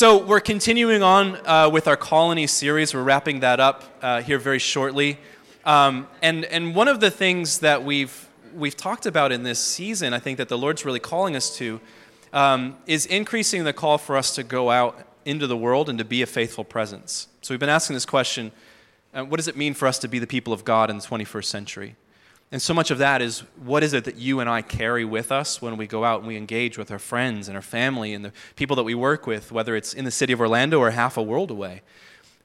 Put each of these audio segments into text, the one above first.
So, we're continuing on uh, with our colony series. We're wrapping that up uh, here very shortly. Um, and, and one of the things that we've, we've talked about in this season, I think that the Lord's really calling us to, um, is increasing the call for us to go out into the world and to be a faithful presence. So, we've been asking this question uh, what does it mean for us to be the people of God in the 21st century? And so much of that is what is it that you and I carry with us when we go out and we engage with our friends and our family and the people that we work with, whether it's in the city of Orlando or half a world away.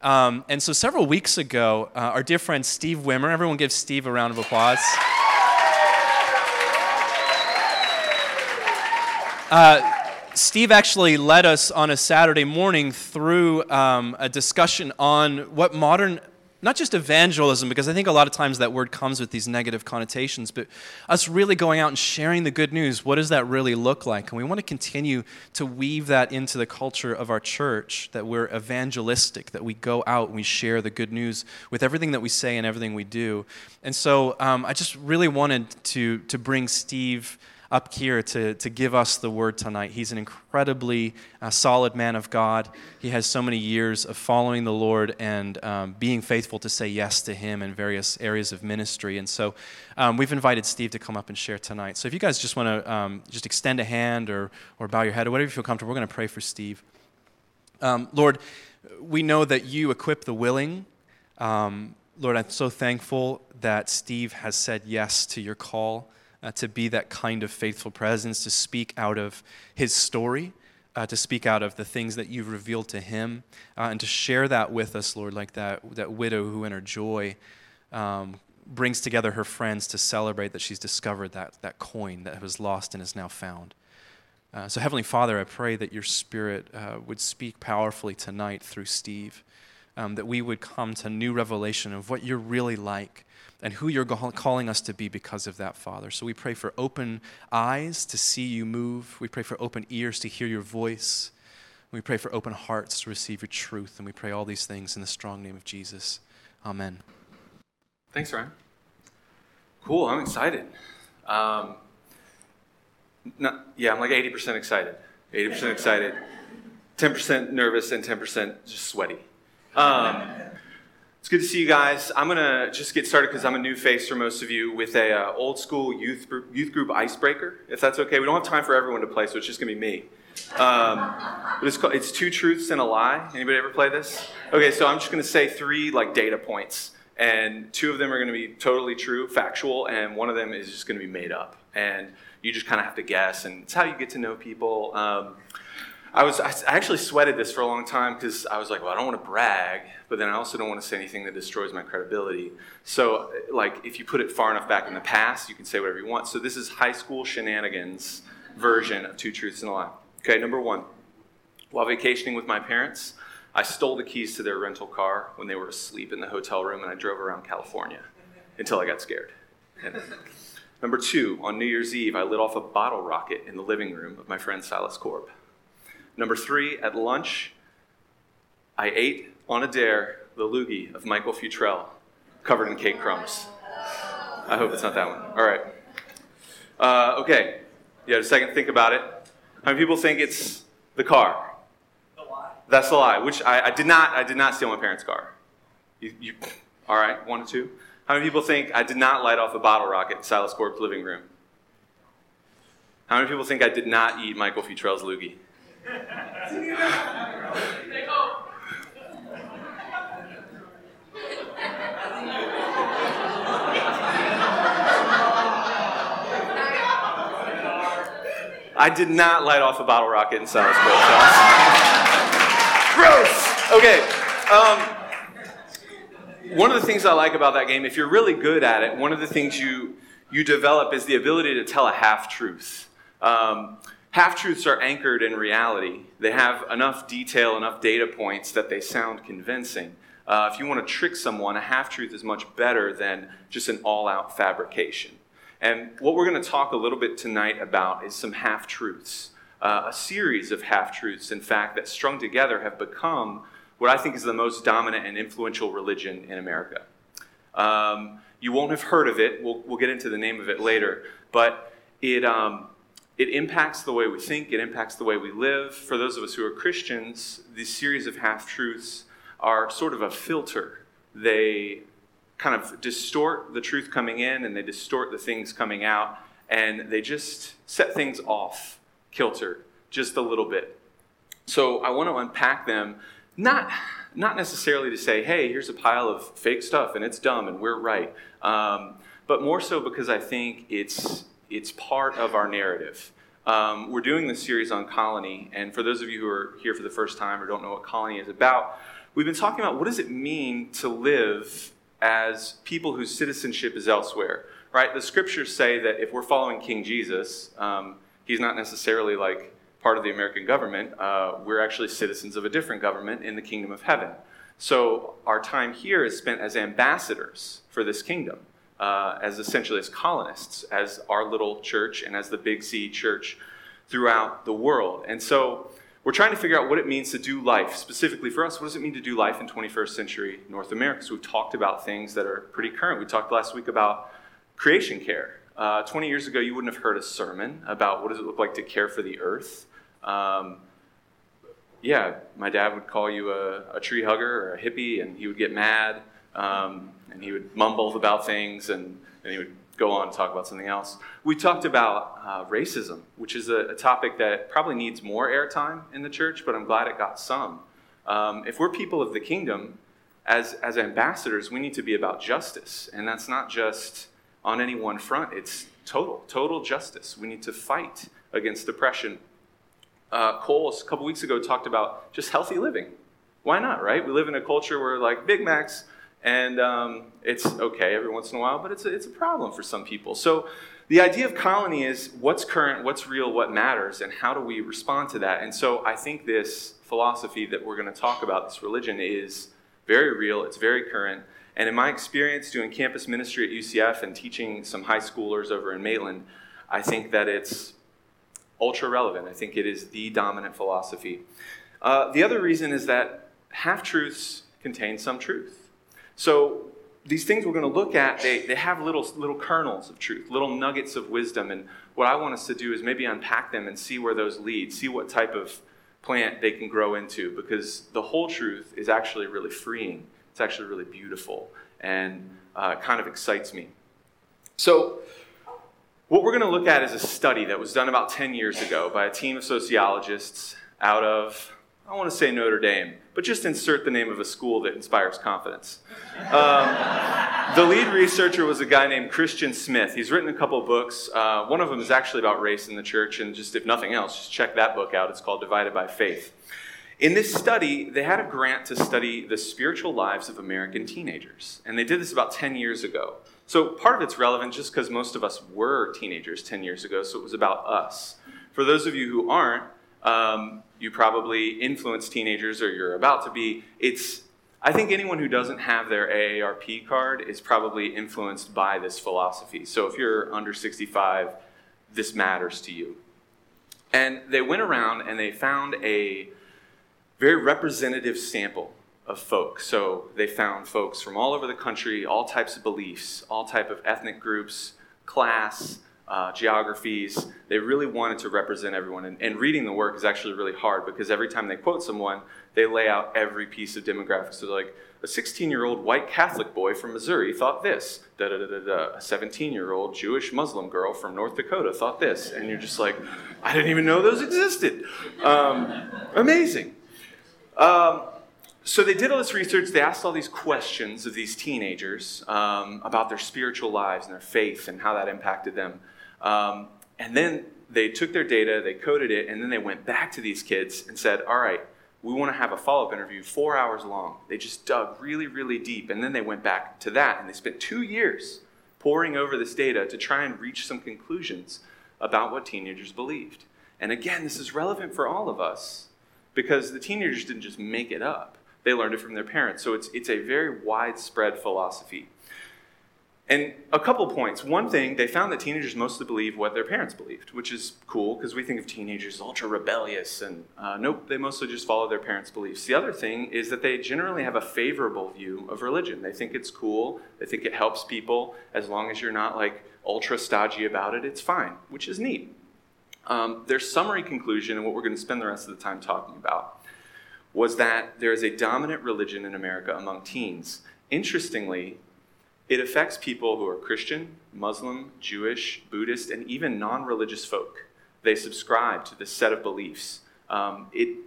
Um, and so several weeks ago, uh, our dear friend Steve Wimmer, everyone give Steve a round of applause. Uh, Steve actually led us on a Saturday morning through um, a discussion on what modern not just evangelism, because I think a lot of times that word comes with these negative connotations, but us really going out and sharing the good news. What does that really look like? And we want to continue to weave that into the culture of our church, that we're evangelistic, that we go out and we share the good news with everything that we say and everything we do. And so um, I just really wanted to, to bring Steve up here to, to give us the word tonight. He's an incredibly uh, solid man of God. He has so many years of following the Lord and um, being faithful to say yes to Him in various areas of ministry. And so um, we've invited Steve to come up and share tonight. So if you guys just want to um, just extend a hand or, or bow your head or whatever you feel comfortable, we're going to pray for Steve. Um, Lord, we know that you equip the willing. Um, Lord, I'm so thankful that Steve has said yes to your call uh, to be that kind of faithful presence, to speak out of his story, uh, to speak out of the things that you've revealed to him, uh, and to share that with us, Lord, like that, that widow who in her joy um, brings together her friends to celebrate that she's discovered that, that coin that was lost and is now found. Uh, so, Heavenly Father, I pray that your Spirit uh, would speak powerfully tonight through Steve, um, that we would come to new revelation of what you're really like and who you're calling us to be because of that, Father. So we pray for open eyes to see you move. We pray for open ears to hear your voice. We pray for open hearts to receive your truth. And we pray all these things in the strong name of Jesus. Amen. Thanks, Ryan. Cool, I'm excited. Um, yeah, I'm like 80% excited. 80% excited, 10% nervous, and 10% just sweaty. Um, it's good to see you guys. I'm to just get started because I'm a new face for most of you with a uh, old school youth group, youth group icebreaker, if that's okay. We don't have time for everyone to play, so it's just to be me. Um, it's, called, it's two truths and a lie. Anybody ever play this? Okay, so I'm just to say three like data points, and two of them are to be totally true, factual, and one of them is just to be made up. And you just kind of have to guess, and it's how you get to know people. Um, I was I actually sweated this for a long time because I was like, well, I don't want to brag, but then I also don't want to say anything that destroys my credibility. So, like, if you put it far enough back in the past, you can say whatever you want. So this is high school shenanigans version of two truths and a lie. Okay, number one. While vacationing with my parents, I stole the keys to their rental car when they were asleep in the hotel room, and I drove around California until I got scared. And number two, on New Year's Eve, I lit off a bottle rocket in the living room of my friend Silas Korb. Number three, at lunch, I ate on a dare the loogie of Michael Futrell, covered in cake crumbs. I hope it's not that one. All right. Uh, okay. You had a second think about it. How many people think it's the car? The lie. That's the lie. Which I, I did not. I did not steal my parents' car. You, you, all right. One or two. How many people think I did not light off a bottle rocket in Silas Korb's living room? How many people think I did not eat Michael Futrell's loogie? I did not light off a bottle rocket in Silas Gross! Okay. Um, one of the things I like about that game, if you're really good at it, one of the things you, you develop is the ability to tell a half truth. Um, half truths are anchored in reality. They have enough detail, enough data points that they sound convincing. Uh, if you want to trick someone, a half truth is much better than just an all out fabrication. And what we're going to talk a little bit tonight about is some half truths, uh, a series of half truths, in fact, that strung together have become what I think is the most dominant and influential religion in America. Um, you won't have heard of it, we'll, we'll get into the name of it later, but it, um, it impacts the way we think, it impacts the way we live. For those of us who are Christians, these series of half truths are sort of a filter. They kind of distort the truth coming in and they distort the things coming out, and they just set things off kilter just a little bit. So I want to unpack them, not, not necessarily to say, hey, here's a pile of fake stuff and it's dumb and we're right, um, but more so because I think it's, it's part of our narrative. Um, we're doing this series on colony, and for those of you who are here for the first time or don't know what colony is about, we've been talking about what does it mean to live as people whose citizenship is elsewhere, right? The scriptures say that if we're following King Jesus, um, he's not necessarily like part of the American government. Uh, we're actually citizens of a different government in the kingdom of heaven. So our time here is spent as ambassadors for this kingdom uh, as essentially as colonists, as our little church and as the Big C church throughout the world. And so we're trying to figure out what it means to do life. Specifically for us, what does it mean to do life in 21st century North America? So we've talked about things that are pretty current. We talked last week about creation care. Uh, 20 years ago, you wouldn't have heard a sermon about what does it look like to care for the earth. Um, yeah, my dad would call you a, a, tree hugger or a hippie, and he would get mad. Um, and he would mumble about things and, he would go on and talk about something else. We talked about uh, racism, which is a, a, topic that probably needs more airtime in the church, but I'm glad it got some. Um, if we're people of the kingdom, as, as ambassadors, we need to be about justice. And that's not just on any one front, it's total, total justice. We need to fight against oppression. Uh, Cole, a couple weeks ago, talked about just healthy living. Why not, right? We live in a culture where, like, Big Macs, and um, it's okay every once in a while, but it's a, it's a problem for some people. So the idea of colony is what's current, what's real, what matters, and how do we respond to that? And so I think this philosophy that we're going to talk about, this religion, is very real, it's very current. And in my experience doing campus ministry at UCF and teaching some high schoolers over in Maitland, I think that it's ultra relevant. I think it is the dominant philosophy. Uh, the other reason is that half truths contain some truth. So these things we're going to look at, they, they have little, little kernels of truth, little nuggets of wisdom. And what I want us to do is maybe unpack them and see where those lead, see what type of plant they can grow into, because the whole truth is actually really freeing. It's actually really beautiful and uh, kind of excites me. So, what we're going to look at is a study that was done about 10 years ago by a team of sociologists out of I want to say Notre Dame, but just insert the name of a school that inspires confidence. Um, the lead researcher was a guy named Christian Smith. He's written a couple books. Uh, one of them is actually about race in the church, and just if nothing else, just check that book out. It's called Divided by Faith. In this study, they had a grant to study the spiritual lives of American teenagers, and they did this about 10 years ago. So part of it's relevant just because most of us were teenagers 10 years ago, so it was about us. For those of you who aren't, um, you probably influence teenagers or you're about to be. It's I think anyone who doesn't have their AARP card is probably influenced by this philosophy. So if you're under 65, this matters to you. And they went around and they found a very representative sample of folks. So they found folks from all over the country, all types of beliefs, all type of ethnic groups, class, uh, geographies. They really wanted to represent everyone. And, and, reading the work is actually really hard because every time they quote someone, they lay out every piece of demographics. So, like, a 16 year old white Catholic boy from Missouri thought this. Da, da, da, da, da. A 17 year old Jewish Muslim girl from North Dakota thought this. And you're just like, I didn't even know those existed. Um, amazing. Um, so they did all this research. They asked all these questions of these teenagers um, about their spiritual lives and their faith and how that impacted them. Um, and then they took their data, they coded it, and then they went back to these kids and said, All right, we want to have a follow up interview four hours long. They just dug really, really deep. And then they went back to that and they spent two years poring over this data to try and reach some conclusions about what teenagers believed. And again, this is relevant for all of us because the teenagers didn't just make it up, they learned it from their parents. So it's, it's a very widespread philosophy. And a couple points. One thing, they found that teenagers mostly believe what their parents believed, which is cool because we think of teenagers as ultra rebellious, and uh, nope, they mostly just follow their parents' beliefs. The other thing is that they generally have a favorable view of religion. They think it's cool, they think it helps people. As long as you're not like ultra stodgy about it, it's fine, which is neat. Um, their summary conclusion, and what we're going to spend the rest of the time talking about, was that there is a dominant religion in America among teens. Interestingly, it affects people who are Christian, Muslim, Jewish, Buddhist, and even non religious folk. They subscribe to this set of beliefs. Um, it,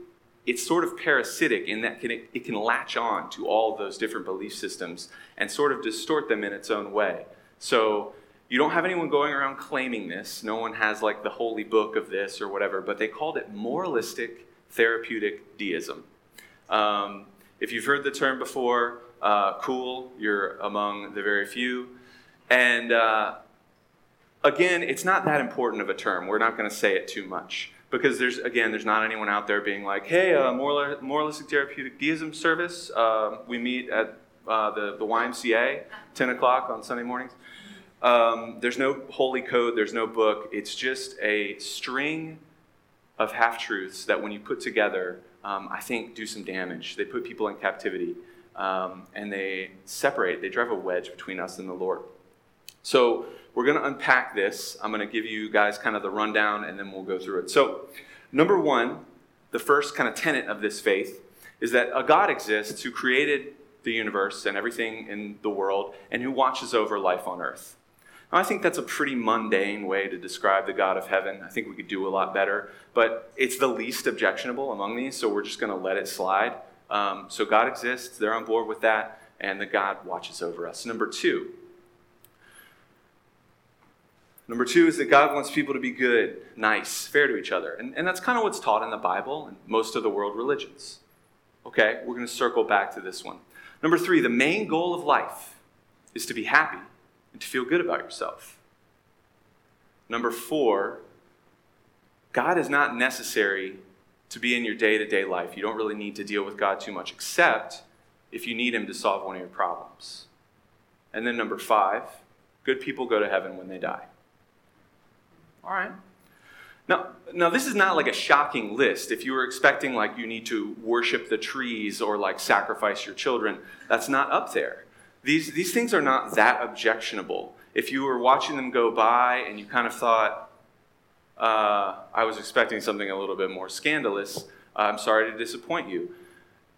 it's sort of parasitic in that it, it can latch on to all those different belief systems and sort of distort them in its own way. So you don't have anyone going around claiming this. No one has like the holy book of this or whatever, but they called it moralistic therapeutic deism. Um, if you've heard the term before, uh, cool, you're among the very few. And uh, again, it's not that important of a term. We're not going to say it too much because there's again, there's not anyone out there being like, "Hey, uh, moral, moralistic therapeutic deism service. Uh, we meet at uh, the the YMCA, 10 o'clock on Sunday mornings." Um, there's no holy code. There's no book. It's just a string of half truths that, when you put together, um, I think do some damage. They put people in captivity um, and they separate, they drive a wedge between us and the Lord. So we're going to unpack this. I'm going to give you guys kind of the rundown and then we'll go through it. So, number one, the first kind of tenet of this faith is that a God exists who created the universe and everything in the world and who watches over life on earth. Now, I think that's a pretty mundane way to describe the God of heaven. I think we could do a lot better, but it's the least objectionable among these, so we're just going to let it slide. Um, so God exists, they're on board with that, and the God watches over us. Number two. Number two is that God wants people to be good, nice, fair to each other. And, and that's kind of what's taught in the Bible and most of the world religions. Okay, we're going to circle back to this one. Number three, the main goal of life is to be happy and to feel good about yourself. Number four, God is not necessary to be in your day to day life. You don't really need to deal with God too much, except if you need Him to solve one of your problems. And then number five, good people go to heaven when they die. All right. Now, now this is not like a shocking list. If you were expecting like you need to worship the trees or like sacrifice your children, that's not up there. These, these things are not that objectionable. If you were watching them go by and you kind of thought, uh, I was expecting something a little bit more scandalous. I'm sorry to disappoint you.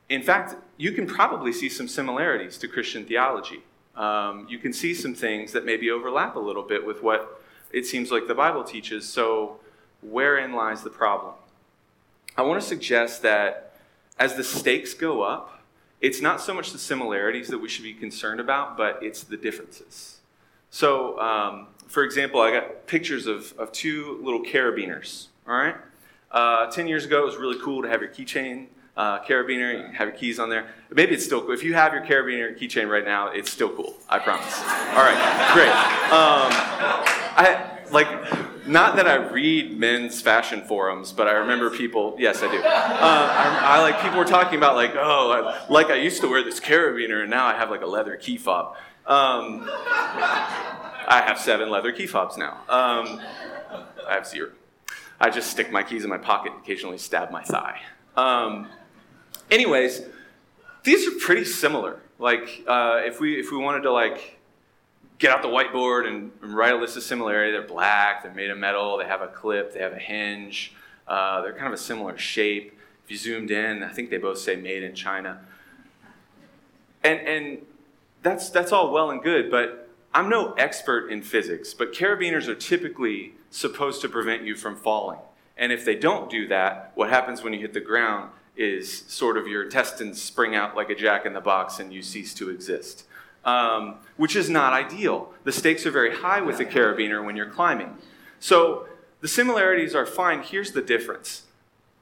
In fact, you can probably see some similarities to Christian theology. Um, you can see some things that maybe overlap a little bit with what it seems like the Bible teaches. So, wherein lies the problem? I want to suggest that as the stakes go up, it's not so much the similarities that we should be concerned about, but it's the differences. So, um, for example, I got pictures of, of two little carabiners. All right? Uh, 10 years ago, it was really cool to have your keychain uh, carabiner, you have your keys on there. Maybe it's still cool. If you have your carabiner keychain right now, it's still cool. I promise. All right, great. Um, I like not that I read men's fashion forums, but I remember people. Yes, I do. Uh, I, I, like people were talking about like, oh, I, like I used to wear this carabiner, and now I have like a leather key fob. Um, I have seven leather key fobs now. Um, I have zero. I just stick my keys in my pocket and occasionally stab my thigh. Um, anyways, these are pretty similar. Like, uh, if we if we wanted to like get out the whiteboard and, and, write a list of similarity, they're black, they're made of metal, they have a clip, they have a hinge, uh, they're kind of a similar shape. If you zoomed in, I think they both say made in China. And and that's that's all well and good, but I'm no expert in physics, but carabiners are typically supposed to prevent you from falling. And if they don't do that, what happens when you hit the ground is sort of your intestines spring out like a jack in the box and you cease to exist, um, which is not ideal. The stakes are very high with a carabiner when you're climbing. So the similarities are fine. Here's the difference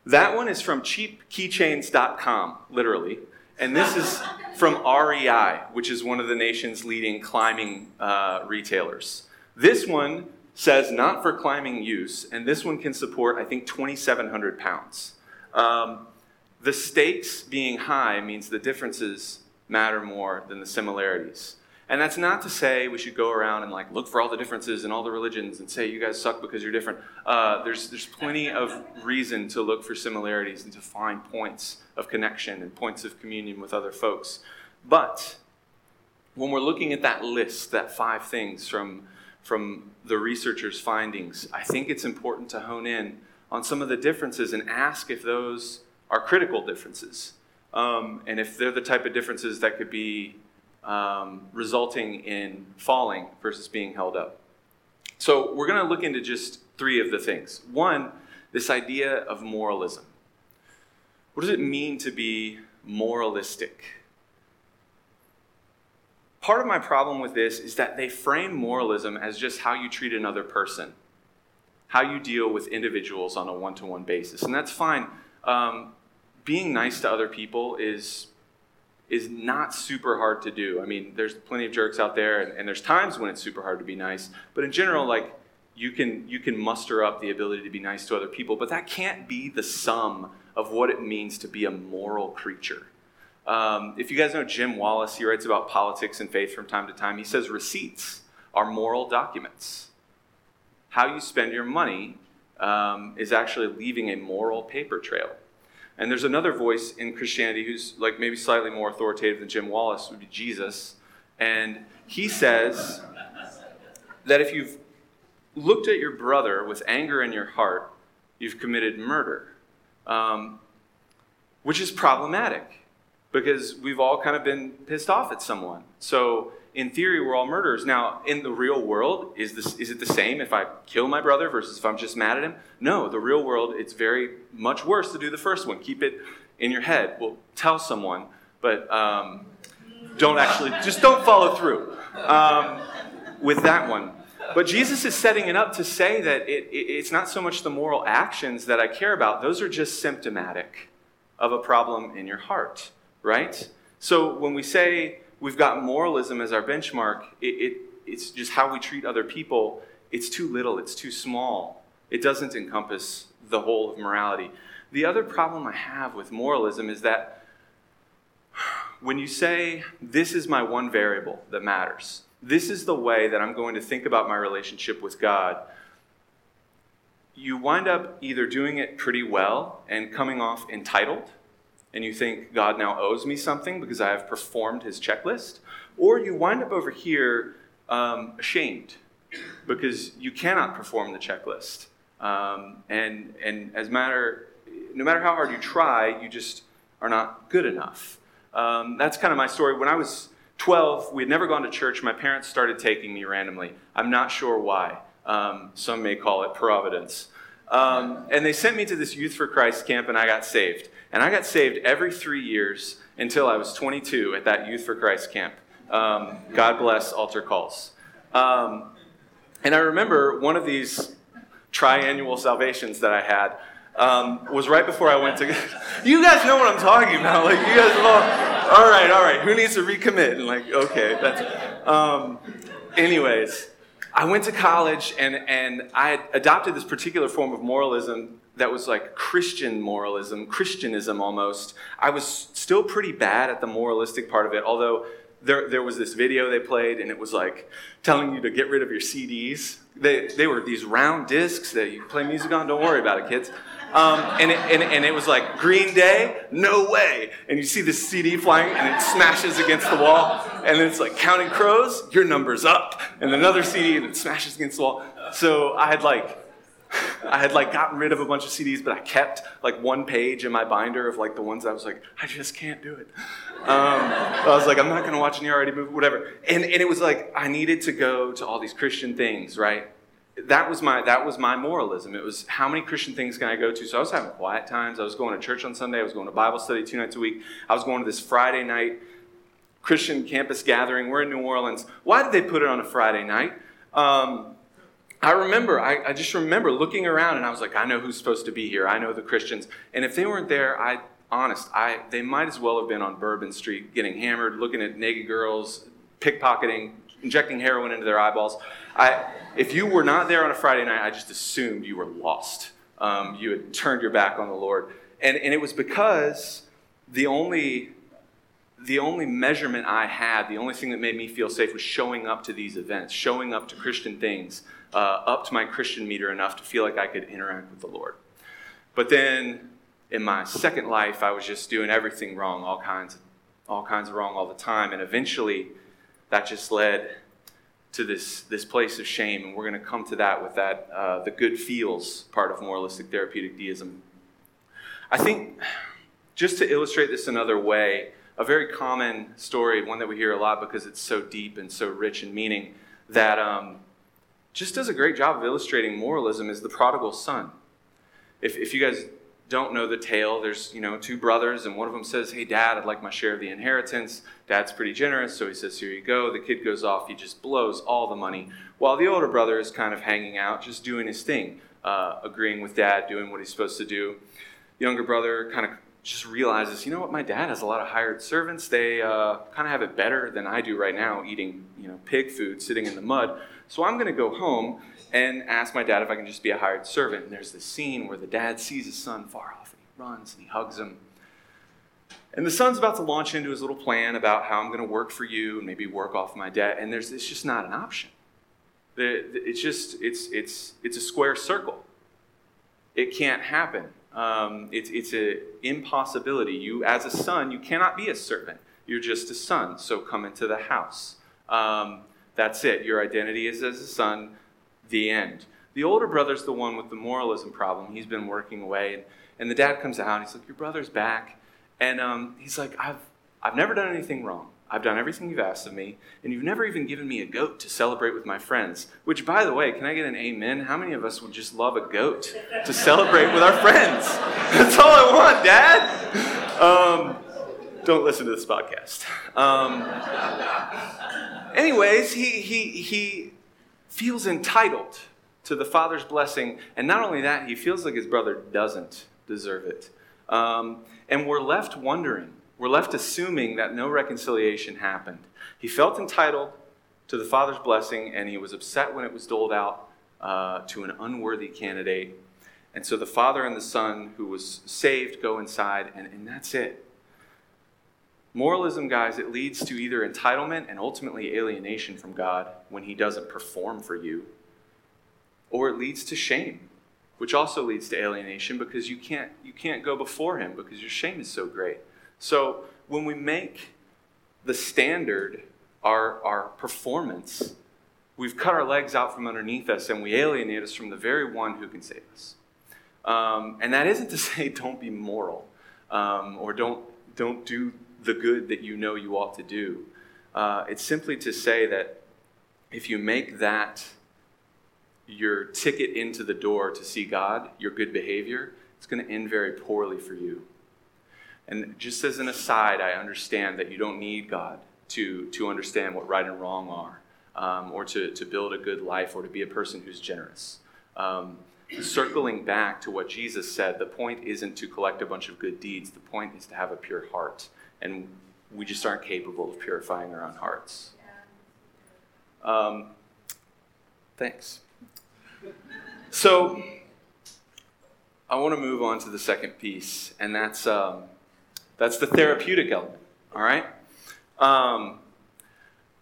that one is from cheapkeychains.com, literally. And this is from REI, which is one of the nation's leading climbing uh, retailers. This one says not for climbing use, and this one can support, I think, 2,700 pounds. Um, the stakes being high means the differences matter more than the similarities. And that's not to say we should go around and like look for all the differences in all the religions and say you guys suck because you're different. Uh, there's there's plenty of reason to look for similarities and to find points of connection and points of communion with other folks. But when we're looking at that list, that five things from from the researchers' findings, I think it's important to hone in on some of the differences and ask if those are critical differences. Um, and if they're the type of differences that could be um, resulting in falling versus being held up. So, we're going to look into just three of the things. One, this idea of moralism. What does it mean to be moralistic? Part of my problem with this is that they frame moralism as just how you treat another person, how you deal with individuals on a one to one basis. And that's fine. Um, being nice to other people is is not super hard to do. I mean, there's plenty of jerks out there, and, and, there's times when it's super hard to be nice. But in general, like you can you can muster up the ability to be nice to other people, but that can't be the sum of what it means to be a moral creature. Um, if you guys know Jim Wallis, he writes about politics and faith from time to time. He says receipts are moral documents. How you spend your money um, is actually leaving a moral paper trail. And there's another voice in Christianity who's like maybe slightly more authoritative than Jim Wallis, would be Jesus. And he says that if you've looked at your brother with anger in your heart, you've committed murder, um, which is problematic because we've all kind of been pissed off at someone. So in theory, we're all murderers. Now, in the real world, is this is it the same if I kill my brother versus if I'm just mad at him? No, the real world, it's very much worse to do the first one. Keep it in your head. Well, tell someone, but um, don't actually just don't follow through um, with that one. But Jesus is setting it up to say that it, it, it's not so much the moral actions that I care about; those are just symptomatic of a problem in your heart, right? So when we say we've got moralism as our benchmark, it, it, it's just how we treat other people. It's too little, it's too small. It doesn't encompass the whole of morality. The other problem I have with moralism is that when you say, This is my one variable that matters, this is the way that I'm going to think about my relationship with God, you wind up either doing it pretty well and coming off entitled and you think God now owes me something because I have performed his checklist, or you wind up over here um, ashamed because you cannot perform the checklist. Um, and, and as matter, no matter how hard you try, you just are not good enough. Um, that's kind of my story. When I was 12, we had never gone to church. My parents started taking me randomly. I'm not sure why. Um, some may call it providence. Um, and they sent me to this Youth for Christ camp, and I got saved. And I got saved every three years until I was 22 at that Youth for Christ camp. Um, God bless altar calls. Um, and I remember one of these triannual salvations that I had um, was right before I went to. you guys know what I'm talking about. Like you guys all. All right, all right. Who needs to recommit? And like, okay, that's. Um, anyways, I went to college and and I adopted this particular form of moralism that was like Christian moralism, Christianism almost. I was still pretty bad at the moralistic part of it, although there, there was this video they played and it was like telling you to get rid of your CDs. They, they were these round discs that you play music on. Don't worry about it, kids. Um, and, it, and, and, it was like Green Day, no way. And you see this CD flying and it smashes against the wall. And then it's like Counting Crows, your number's up. And another CD and it smashes against the wall. So I had like I had like gotten rid of a bunch of CDs, but I kept like one page in my binder of like the ones I was like, I just can't do it. Um, I was like, I'm not going to watch an already movie, whatever. And, and it was like, I needed to go to all these Christian things, right? That was my that was my moralism. It was how many Christian things can I go to? So I was having quiet times. I was going to church on Sunday. I was going to Bible study two nights a week. I was going to this Friday night Christian campus gathering. We're in New Orleans. Why did they put it on a Friday night? Um, I remember, I, I, just remember looking around and I was like, I know who's supposed to be here. I know the Christians. And if they weren't there, I, honest, I, they might as well have been on Bourbon Street getting hammered, looking at naked girls, pickpocketing, injecting heroin into their eyeballs. I, if you were not there on a Friday night, I just assumed you were lost. Um, you had turned your back on the Lord. And, and it was because the only, the only measurement I had, the only thing that made me feel safe was showing up to these events, showing up to Christian things uh, to my Christian meter enough to feel like I could interact with the Lord. But then in my second life, I was just doing everything wrong, all kinds, all kinds of wrong all the time. And eventually, that just led to this, this place of shame, and we're going to come to that with that uh, the good feels part of moralistic therapeutic deism. I think, just to illustrate this another way, a very common story, one that we hear a lot because it's so deep and so rich in meaning, that um, just does a great job of illustrating moralism is the prodigal son. If, if you guys don't know the tale, there's you know two brothers, and one of them says, "Hey, Dad, I'd like my share of the inheritance." Dad's pretty generous, so he says, "Here you go." The kid goes off; he just blows all the money, while the older brother is kind of hanging out, just doing his thing, uh, agreeing with Dad, doing what he's supposed to do. The younger brother kind of just realizes, you know what, my dad has a lot of hired servants. They uh, kind of have it better than I do right now, eating you know pig food, sitting in the mud. So I'm going to go home and ask my dad if I can just be a hired servant. And there's this scene where the dad sees his son far off and he runs and he hugs him. And the son's about to launch into his little plan about how I'm going to work for you and maybe work off my debt. And there's, it's just not an option. It's just, it's, it's, it's a square circle. It can't happen. Um, it's, it's an impossibility. You, as a son, you cannot be a servant. You're just a son, so come into the house. Um, that's it. Your identity is as a son the end. The older brother's the one with the moralism problem. He's been working away, and, and the dad comes out and he's like, Your brother's back. And um, he's like, I've, I've never done anything wrong. I've done everything you've asked of me, and you've never even given me a goat to celebrate with my friends. Which, by the way, can I get an amen? How many of us would just love a goat to celebrate with our friends? That's all I want, Dad. Um, don't listen to this podcast. Um, anyways, he, he, he feels entitled to the Father's blessing. And not only that, he feels like his brother doesn't deserve it. Um, and we're left wondering, we're left assuming that no reconciliation happened. He felt entitled to the Father's blessing, and he was upset when it was doled out uh, to an unworthy candidate. And so the Father and the Son, who was saved, go inside, and, and that's it. Moralism, guys, it leads to either entitlement and ultimately alienation from God when He doesn't perform for you, or it leads to shame, which also leads to alienation because you can't, you can't go before Him because your shame is so great. So when we make the standard our, our performance, we've cut our legs out from underneath us and we alienate us from the very one who can save us. Um, and that isn't to say don't be moral um, or don't, don't do the good that you know you ought to do. Uh, it's simply to say that if you make that your ticket into the door to see God, your good behavior, it's going to end very poorly for you. And just as an aside, I understand that you don't need God to, to understand what right and wrong are, um, or to, to build a good life, or to be a person who's generous. Um, circling back to what Jesus said, the point isn't to collect a bunch of good deeds, the point is to have a pure heart and we just aren't capable of purifying our own hearts. Um, thanks. So, I want to move on to the second piece, and that's um, that's the therapeutic element. All right. Um,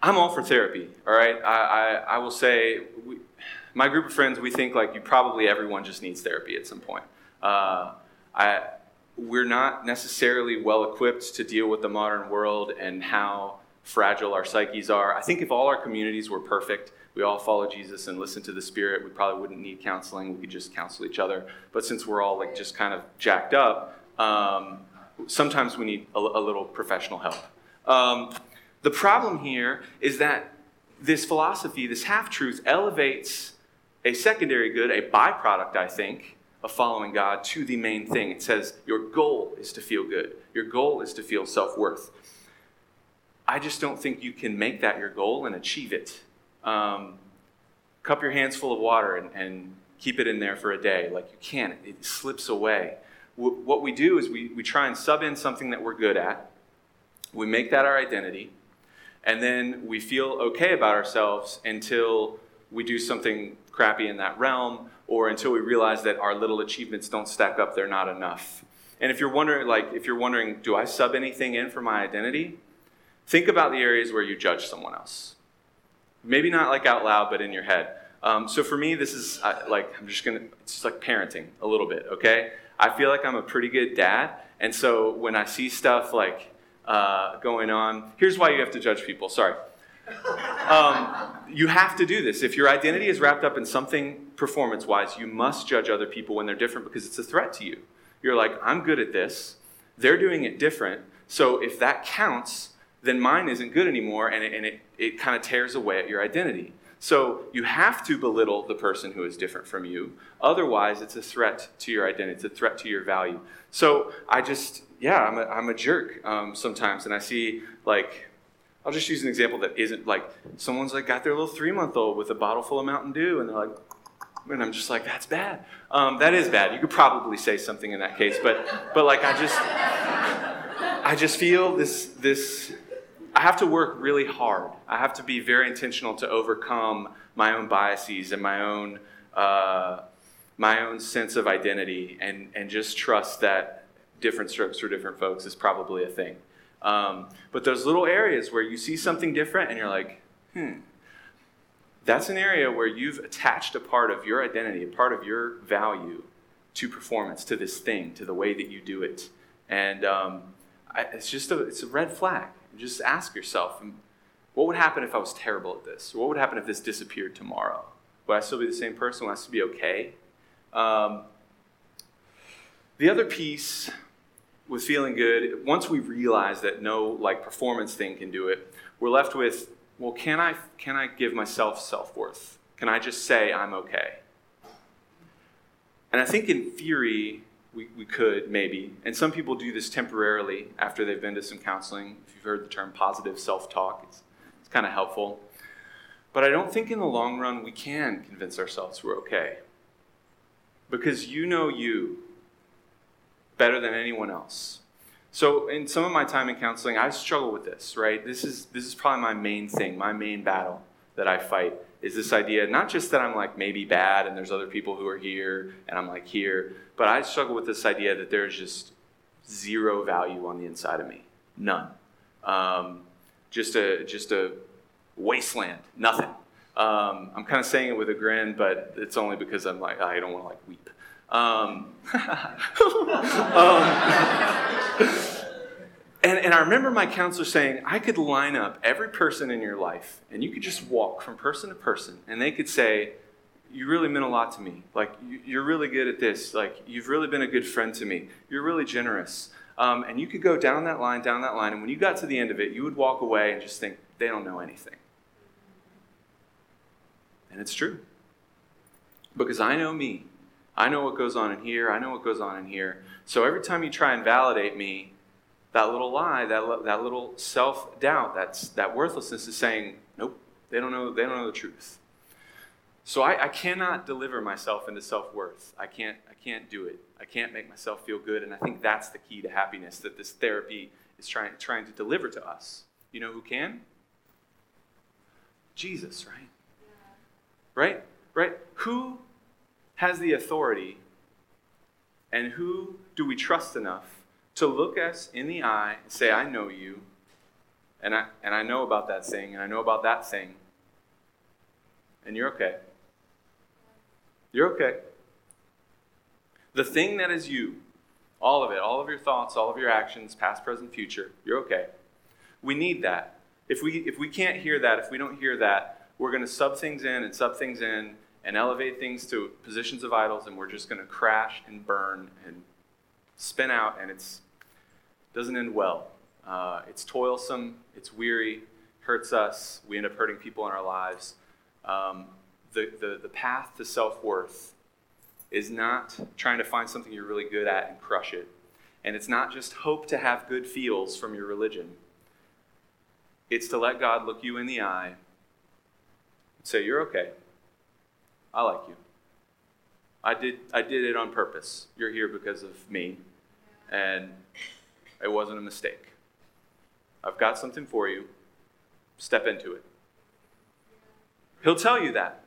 I'm all for therapy. All right. I, I, I will say, we, my group of friends, we think like you probably everyone just needs therapy at some point. Uh, I we're not necessarily well equipped to deal with the modern world and how fragile our psyches are. I think if all our communities were perfect, we all follow Jesus and listen to the Spirit, we probably wouldn't need counseling. We could just counsel each other. But since we're all like just kind of jacked up, um, sometimes we need a, a little professional help. Um, the problem here is that this philosophy, this half truth, elevates a secondary good, a byproduct, I think, of following God to the main thing. It says your goal is to feel good, your goal is to feel self worth. I just don't think you can make that your goal and achieve it. Um, cup your hands full of water and, and, keep it in there for a day. Like you can't, it slips away. W- what we do is we, we try and sub in something that we're good at, we make that our identity, and then we feel okay about ourselves until we do something crappy in that realm or until we realize that our little achievements don't stack up, they're not enough. And if you're wondering, like, if you're wondering, do I sub anything in for my identity? Think about the areas where you judge someone else. Maybe not like out loud, but in your head. Um, so for me, this is uh, like, I'm just gonna, it's just like parenting a little bit, okay? I feel like I'm a pretty good dad. And so when I see stuff like uh, going on, here's why you have to judge people. Sorry. Um, you have to do this. If your identity is wrapped up in something performance wise, you must judge other people when they're different because it's a threat to you. You're like, I'm good at this. They're doing it different. So if that counts, then mine isn't good anymore and it, and it, it kind of tears away at your identity. So you have to belittle the person who is different from you. Otherwise, it's a threat to your identity, it's a threat to your value. So I just, yeah, I'm a, I'm a jerk um, sometimes. And I see, like, I'll just use an example that isn't like someone's like got their little three month old with a bottle full of Mountain Dew, and they're like, and I'm just like, that's bad. Um, that is bad. You could probably say something in that case, but but like I just I just feel this this I have to work really hard. I have to be very intentional to overcome my own biases and my own uh, my own sense of identity, and and just trust that different strokes for different folks is probably a thing. Um, but those little areas where you see something different and you're like, hmm, that's an area where you've attached a part of your identity, a part of your value to performance, to this thing, to the way that you do it. And um, I, it's just a, it's a red flag. Just ask yourself, what would happen if I was terrible at this? What would happen if this disappeared tomorrow? Would I still be the same person? Would I still be okay? Um, the other piece with feeling good, once we realize that no like performance thing can do it, we're left with, well, can I can I give myself self-worth? Can I just say I'm okay? And I think in theory, we, we could maybe. And some people do this temporarily after they've been to some counseling. If you've heard the term positive self talk, it's, it's kind of helpful. But I don't think in the long run we can convince ourselves we're okay. Because you know you, better than anyone else. So in some of my time in counseling, I struggle with this, right? This is this is probably my main thing, my main battle that I fight is this idea not just that I'm like maybe bad and there's other people who are here and I'm like here, but I struggle with this idea that there's just zero value on the inside of me, none. Um, just a just a wasteland, nothing. Um, I'm kind of saying it with a grin, but it's only because I'm like I don't want to like weep. Um, um, and, and I remember my counselor saying, I could line up every person in your life, and you could just walk from person to person, and they could say, You really meant a lot to me. Like, you're really good at this. Like, you've really been a good friend to me. You're really generous. Um, and you could go down that line, down that line, and when you got to the end of it, you would walk away and just think, They don't know anything. And it's true. Because I know me. I know what goes on in here. I know what goes on in here. So every time you try and validate me, that little lie, that, that little self doubt, that's, that worthlessness is saying, nope, they don't know, they don't know the truth. So I, I cannot deliver myself into self worth. I can't, I can't do it. I can't make myself feel good. And I think that's the key to happiness that this therapy is trying, trying to deliver to us. You know who can? Jesus, right? Yeah. Right? Right? Who has the authority and who do we trust enough to look us in the eye and say, I know you, and I, and I know about that thing, and I know about that thing, and you're okay. You're okay. The thing that is you, all of it, all of your thoughts, all of your actions, past, present, future, you're okay. We need that. If we, if we can't hear that, if we don't hear that, we're going to sub things in and sub things in and elevate things to positions of idols, and we're just going to crash and burn and spin out, and it doesn't end well. Uh, it's toilsome, it's weary, hurts us. We end up hurting people in our lives. Um, the, the, the path to self worth is not trying to find something you're really good at and crush it. And it's not just hope to have good feels from your religion. It's to let God look you in the eye and say, You're okay. I like you. I did, I did it on purpose. You're here because of me, and it wasn't a mistake. I've got something for you. Step into it. He'll tell you that.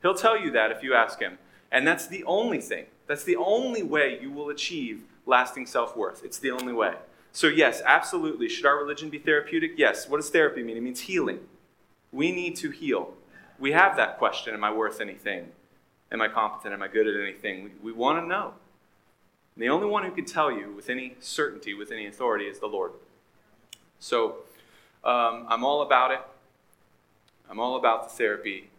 He'll tell you that if you ask him. And that's the only thing. That's the only way you will achieve lasting self worth. It's the only way. So, yes, absolutely. Should our religion be therapeutic? Yes. What does therapy mean? It means healing. We need to heal we have that question Am I worth anything? Am I competent? Am I good at anything? We, we want to know. And the only one who can tell you with any certainty, with any authority, is the Lord. So um, I'm all about it. I'm all about the therapy,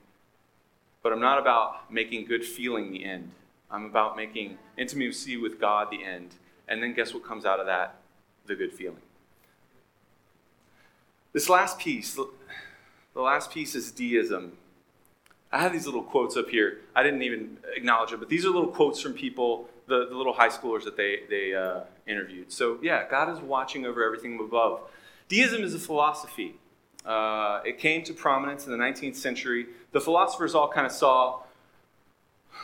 but I'm not about making good feeling the end. I'm about making intimacy with God the end. And then guess what comes out of that? The good feeling. This last piece, the last piece is deism. I have these little quotes up here. I didn't even acknowledge it, but these are little quotes from people, the, the little high schoolers that they, they uh, interviewed. So, yeah, God is watching over everything above. Deism is a philosophy. Uh, it came to prominence in the 19th century. The philosophers all kind of saw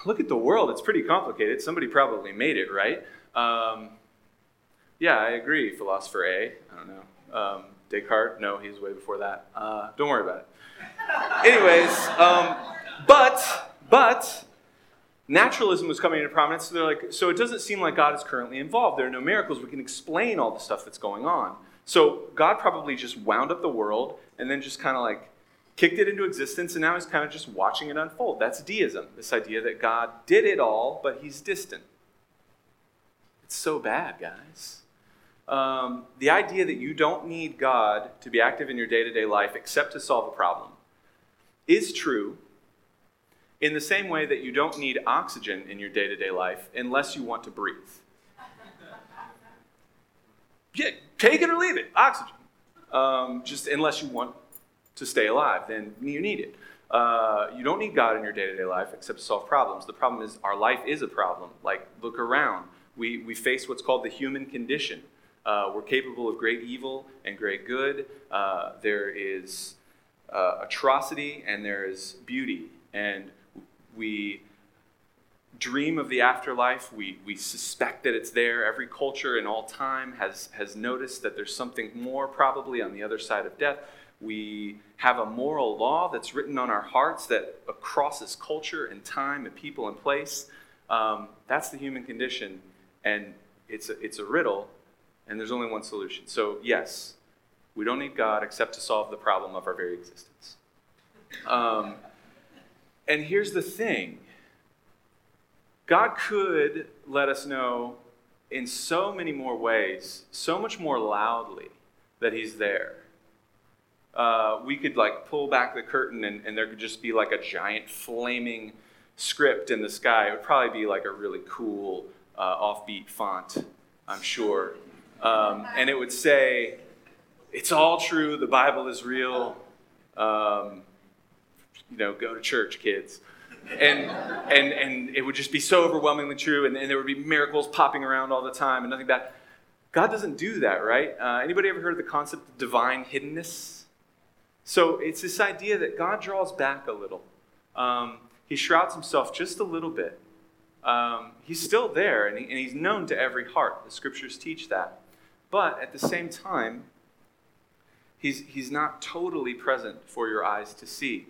look at the world, it's pretty complicated. Somebody probably made it, right? Um, yeah, I agree, philosopher A. I don't know. Um, Descartes? No, he's way before that. Uh, don't worry about it. Anyways, um, but, but, naturalism was coming into prominence. So they're like, so it doesn't seem like God is currently involved. There are no miracles. We can explain all the stuff that's going on. So God probably just wound up the world and then just kind of like kicked it into existence, and now he's kind of just watching it unfold. That's deism, this idea that God did it all, but he's distant. It's so bad, guys. Um, the idea that you don't need God to be active in your day to day life except to solve a problem is true in the same way that you don't need oxygen in your day to day life unless you want to breathe. Yeah, take it or leave it, oxygen. Um, just unless you want to stay alive, then you need it. Uh, you don't need God in your day to day life except to solve problems. The problem is our life is a problem. Like, look around. We, we face what's called the human condition. Uh, we're capable of great evil and great good. Uh, there is uh, atrocity and there is beauty. And we dream of the afterlife. We, we suspect that it's there. Every culture in all time has, has noticed that there's something more probably on the other side of death. We have a moral law that's written on our hearts that crosses culture and time and people and place. Um, that's the human condition, and it's a, it's a riddle, and there's only one solution. So, yes, we don't need God except to solve the problem of our very existence. Um, and here's the thing God could let us know in so many more ways, so much more loudly, that He's there uh, we could like pull back the curtain and, and there could just be like a giant flaming script in the sky. It would probably be like a really cool uh, offbeat font, I'm sure. Um, and it would say, It's all true, the Bible is real. Um, you know, go to church, kids. And, and, and it would just be so overwhelmingly true, and, and there would be miracles popping around all the time and nothing bad. God doesn't do that, right? Uh, anybody ever heard of the concept of divine hiddenness? So it's this idea that God draws back a little. Um, he shrouds himself just a little bit. Um, he's still there, and, he, and he's known to every heart. The scriptures teach that. But at the same time, he's, he's not totally present for your eyes to see.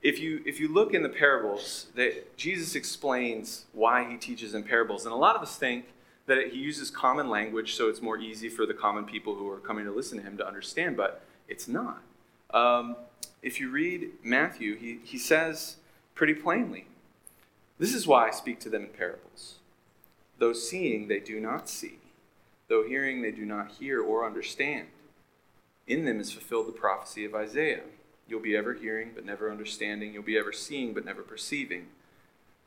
If you, if you look in the parables, that Jesus explains why he teaches in parables. And a lot of us think that he uses common language so it's more easy for the common people who are coming to listen to him to understand, but it's not. Um, if you read Matthew, he, he says pretty plainly, This is why I speak to them in parables. Though seeing, they do not see. Though hearing, they do not hear or understand. In them is fulfilled the prophecy of Isaiah. You'll be ever hearing, but never understanding. You'll be ever seeing, but never perceiving.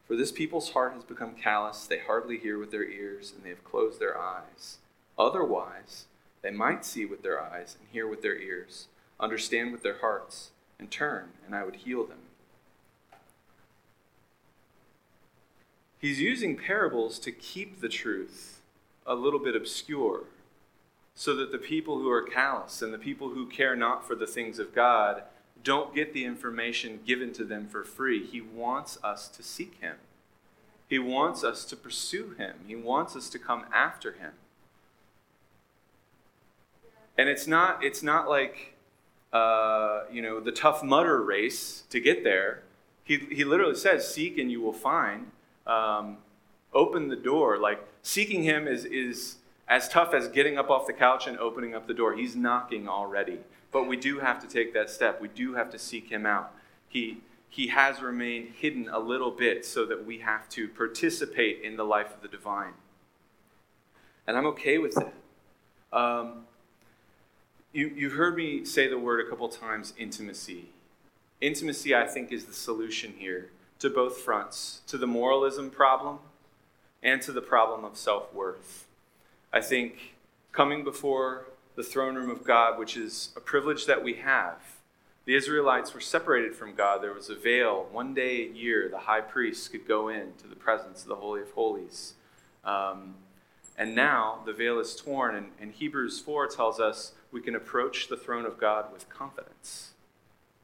For this people's heart has become callous. They hardly hear with their ears, and they have closed their eyes. Otherwise, they might see with their eyes and hear with their ears understand with their hearts, and turn, and I would heal them. He's using parables to keep the truth a little bit obscure so that the people who are callous and the people who care not for the things of God don't get the information given to them for free. He wants us to seek Him. He wants us to pursue Him. He wants us to come after Him. And it's not, it's not like uh, you know, the Tough Mudder race to get there. He, he literally says, Seek and you will find. Um, open the door. Like, seeking him is, is as tough as getting up off the couch and opening up the door. He's knocking already. But we do have to take that step. We do have to seek him out. He, he has remained hidden a little bit so that we have to participate in the life of the divine. And I'm okay with that. Um, you, you've heard me say the word a couple times intimacy. Intimacy, I think, is the solution here to both fronts to the moralism problem and to the problem of self worth. I think coming before the throne room of God, which is a privilege that we have, the Israelites were separated from God. There was a veil. One day a year, the high priest could go into the presence of the Holy of Holies. Um, and now the veil is torn, and, and Hebrews 4 tells us we can approach the throne of God with confidence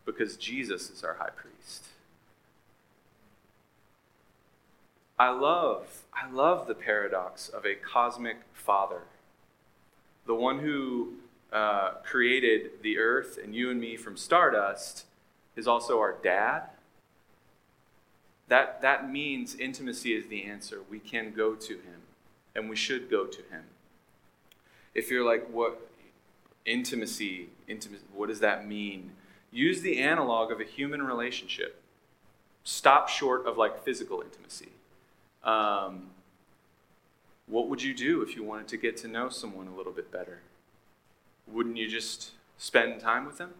because Jesus is our high priest. I love, I love the paradox of a cosmic father, the one who uh, created the earth and you and me from stardust is also our dad. That, that means intimacy is the answer. We can go to him, and we should go to him. If you're like, what intimacy, intimacy, what does that mean? Use the analog of a human relationship. Stop short of like physical intimacy. Um, what would you do if you wanted to get to know someone a little bit better? Wouldn't you just spend time with them?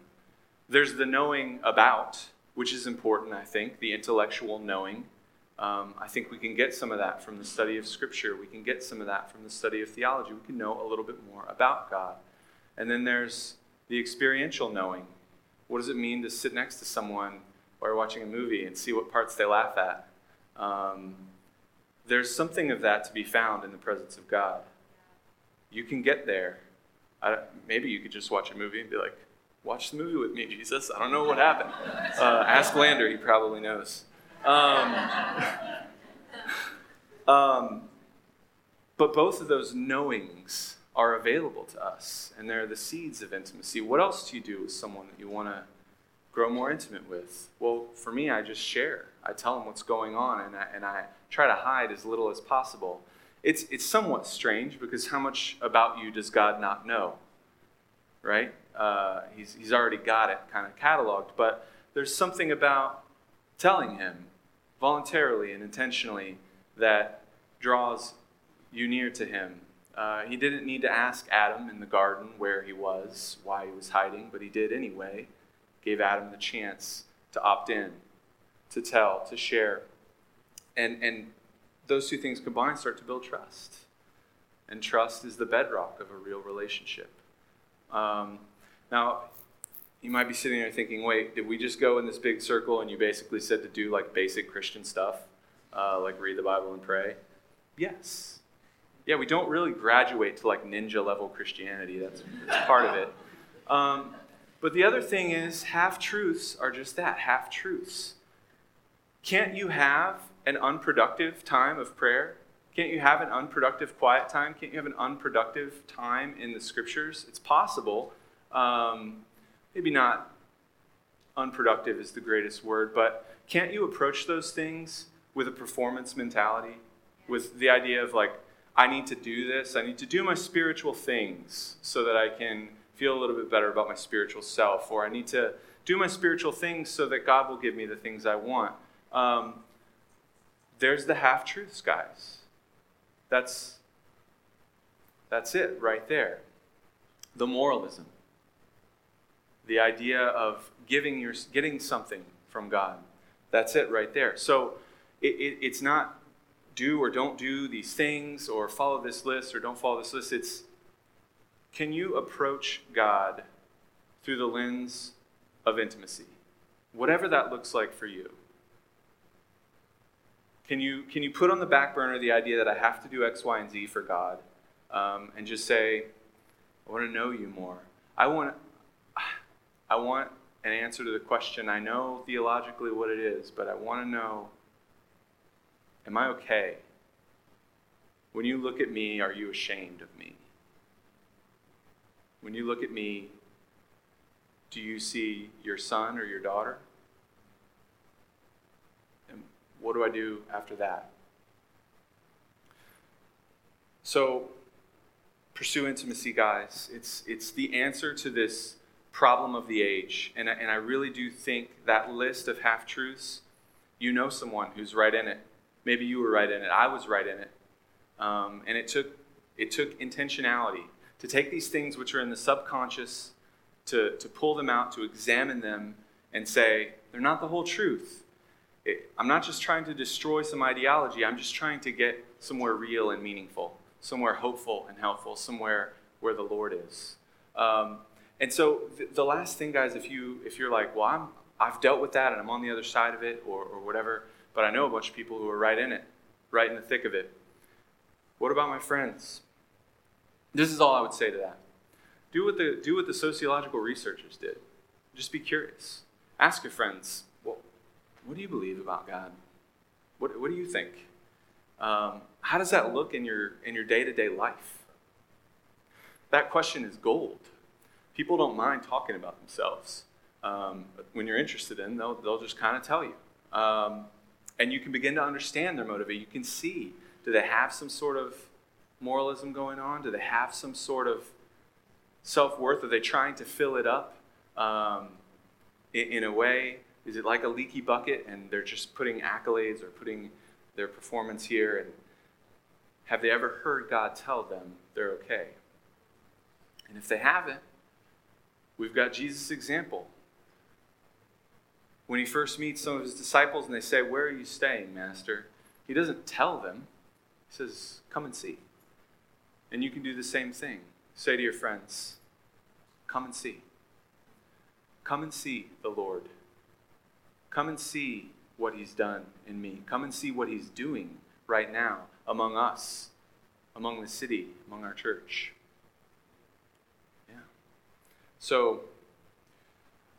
There's the knowing about, which is important, I think, the intellectual knowing. Um, I think we can get some of that from the study of Scripture. We can get some of that from the study of theology. We can know a little bit more about God. And then there's the experiential knowing. What does it mean to sit next to someone while you're watching a movie and see what parts they laugh at? Um, there's something of that to be found in the presence of God. You can get there. Maybe you could just watch a movie and be like, watch the movie with me, Jesus. I don't know what happened. Uh, ask Lander, he probably knows. Um, um, but both of those knowings are available to us, and they're the seeds of intimacy. What else do you do with someone that you want to grow more intimate with? Well, for me, I just share. I tell them what's going on, and I, and I try to hide as little as possible. It's, it's somewhat strange because how much about you does God not know? Right? Uh, he's, he's already got it kind of cataloged, but there's something about telling Him voluntarily and intentionally that draws you near to Him uh, he didn't need to ask Adam in the garden where he was, why he was hiding, but he did anyway. Gave Adam the chance to opt in, to tell, to share. And, and those two things combined start to build trust. And trust is the bedrock of a real relationship. Um, now, you might be sitting there thinking, wait, did we just go in this big circle and you basically said to do like basic Christian stuff, uh, like read the Bible and pray? Yes yeah, we don't really graduate to like ninja level Christianity. That's, that's part of it. Um, but the other thing is, half truths are just that half truths. Can't you have an unproductive time of prayer? Can't you have an unproductive quiet time? Can't you have an unproductive time in the scriptures? It's possible. Um, maybe not unproductive is the greatest word, but can't you approach those things with a performance mentality? With the idea of like, I need to do this. I need to do my spiritual things so that I can feel a little bit better about my spiritual self. Or I need to do my spiritual things so that God will give me the things I want. Um, there's the half truths, guys. That's, that's it right there. The moralism. The idea of giving, your, getting something from God. That's it right there. So it, it, it's not do or don't do these things or follow this list or don't follow this list. It's can you approach God through the lens of intimacy? Whatever that looks like for you. Can you, can you put on the back burner the idea that I have to do X, Y, and Z for God um, and just say, I want to know you more? I want, I want an answer to the question. I know theologically what it is, but I want to know Am I okay? When you look at me, are you ashamed of me? When you look at me, do you see your son or your daughter? And what do I do after that? So, pursue intimacy, guys. It's, it's the answer to this problem of the age. And, and I really do think that list of half truths, you know someone who's right in it. Maybe you were right in it. I was right in it. Um, and it took, it took intentionality to take these things which are in the subconscious, to, to pull them out, to examine them, and say, they're not the whole truth. It, I'm not just trying to destroy some ideology, I'm just trying to get somewhere real and meaningful, somewhere hopeful and helpful, somewhere where the Lord is. Um, and so th- the last thing, guys, if you if you're like, well, I'm I've dealt with that and I'm on the other side of it or, or whatever, but I know a bunch of people who are right in it, right in the thick of it. What about my friends? This is all I would say to that. Do what the do what the sociological researchers did. Just be curious. Ask your friends, well, what do you believe about God? What, what do you think? Um, how does that look in your in your day-to-day life? That question is gold. People don't mind talking about themselves. Um, when you're interested in, they'll, they'll just kind of tell you. Um, and you can begin to understand their motivation. You can see do they have some sort of moralism going on? Do they have some sort of self worth? Are they trying to fill it up um, in, in, a way? Is it like a leaky bucket and they're just putting accolades or putting their performance here? And have they ever heard God tell them they're okay? And if they haven't, we've got Jesus' example. When he first meets some of his disciples and they say, Where are you staying, Master? He doesn't tell them, he says, Come and see. And you can do the same thing. Say to your friends, Come and see. Come and see the Lord. Come and see what he's done in me. Come and see what he's doing right now among us, among the city, among our church. Yeah. So,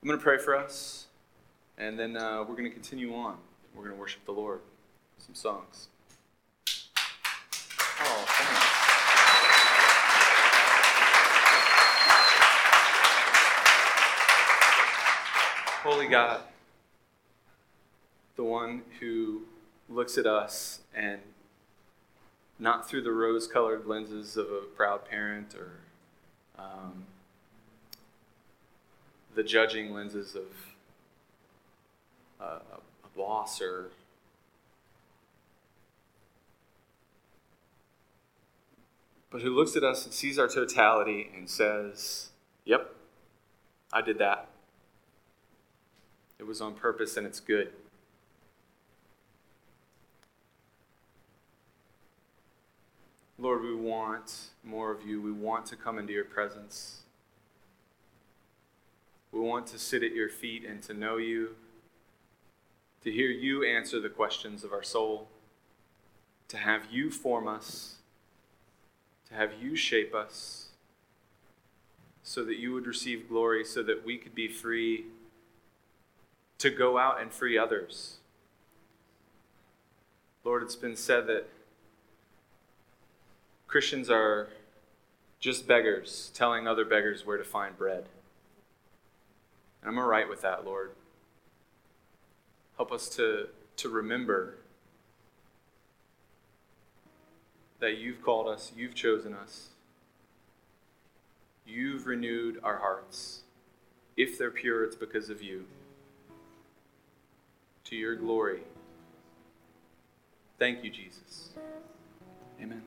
I'm going to pray for us, and then uh, we're going to continue on. We're going to worship the Lord. Some songs. Holy God, the one who looks at us and not through the rose colored lenses of a proud parent or um, the judging lenses of uh, a boss or but who looks at us and sees our totality and says, Yep, I did that. It was on purpose and it's good. Lord, we want more of you. We want to come into your presence. We want to sit at your feet and to know you, to hear you answer the questions of our soul, to have you form us, to have you shape us, so that you would receive glory, so that we could be free to go out and free others. Lord, it's been said that Christians are just beggars telling other beggars where to find bread. And I'm all right with that, Lord. Help us to, to remember that you've called us, you've chosen us, you've renewed our hearts. If they're pure, it's because of you to your glory. Thank you, Jesus. Amen.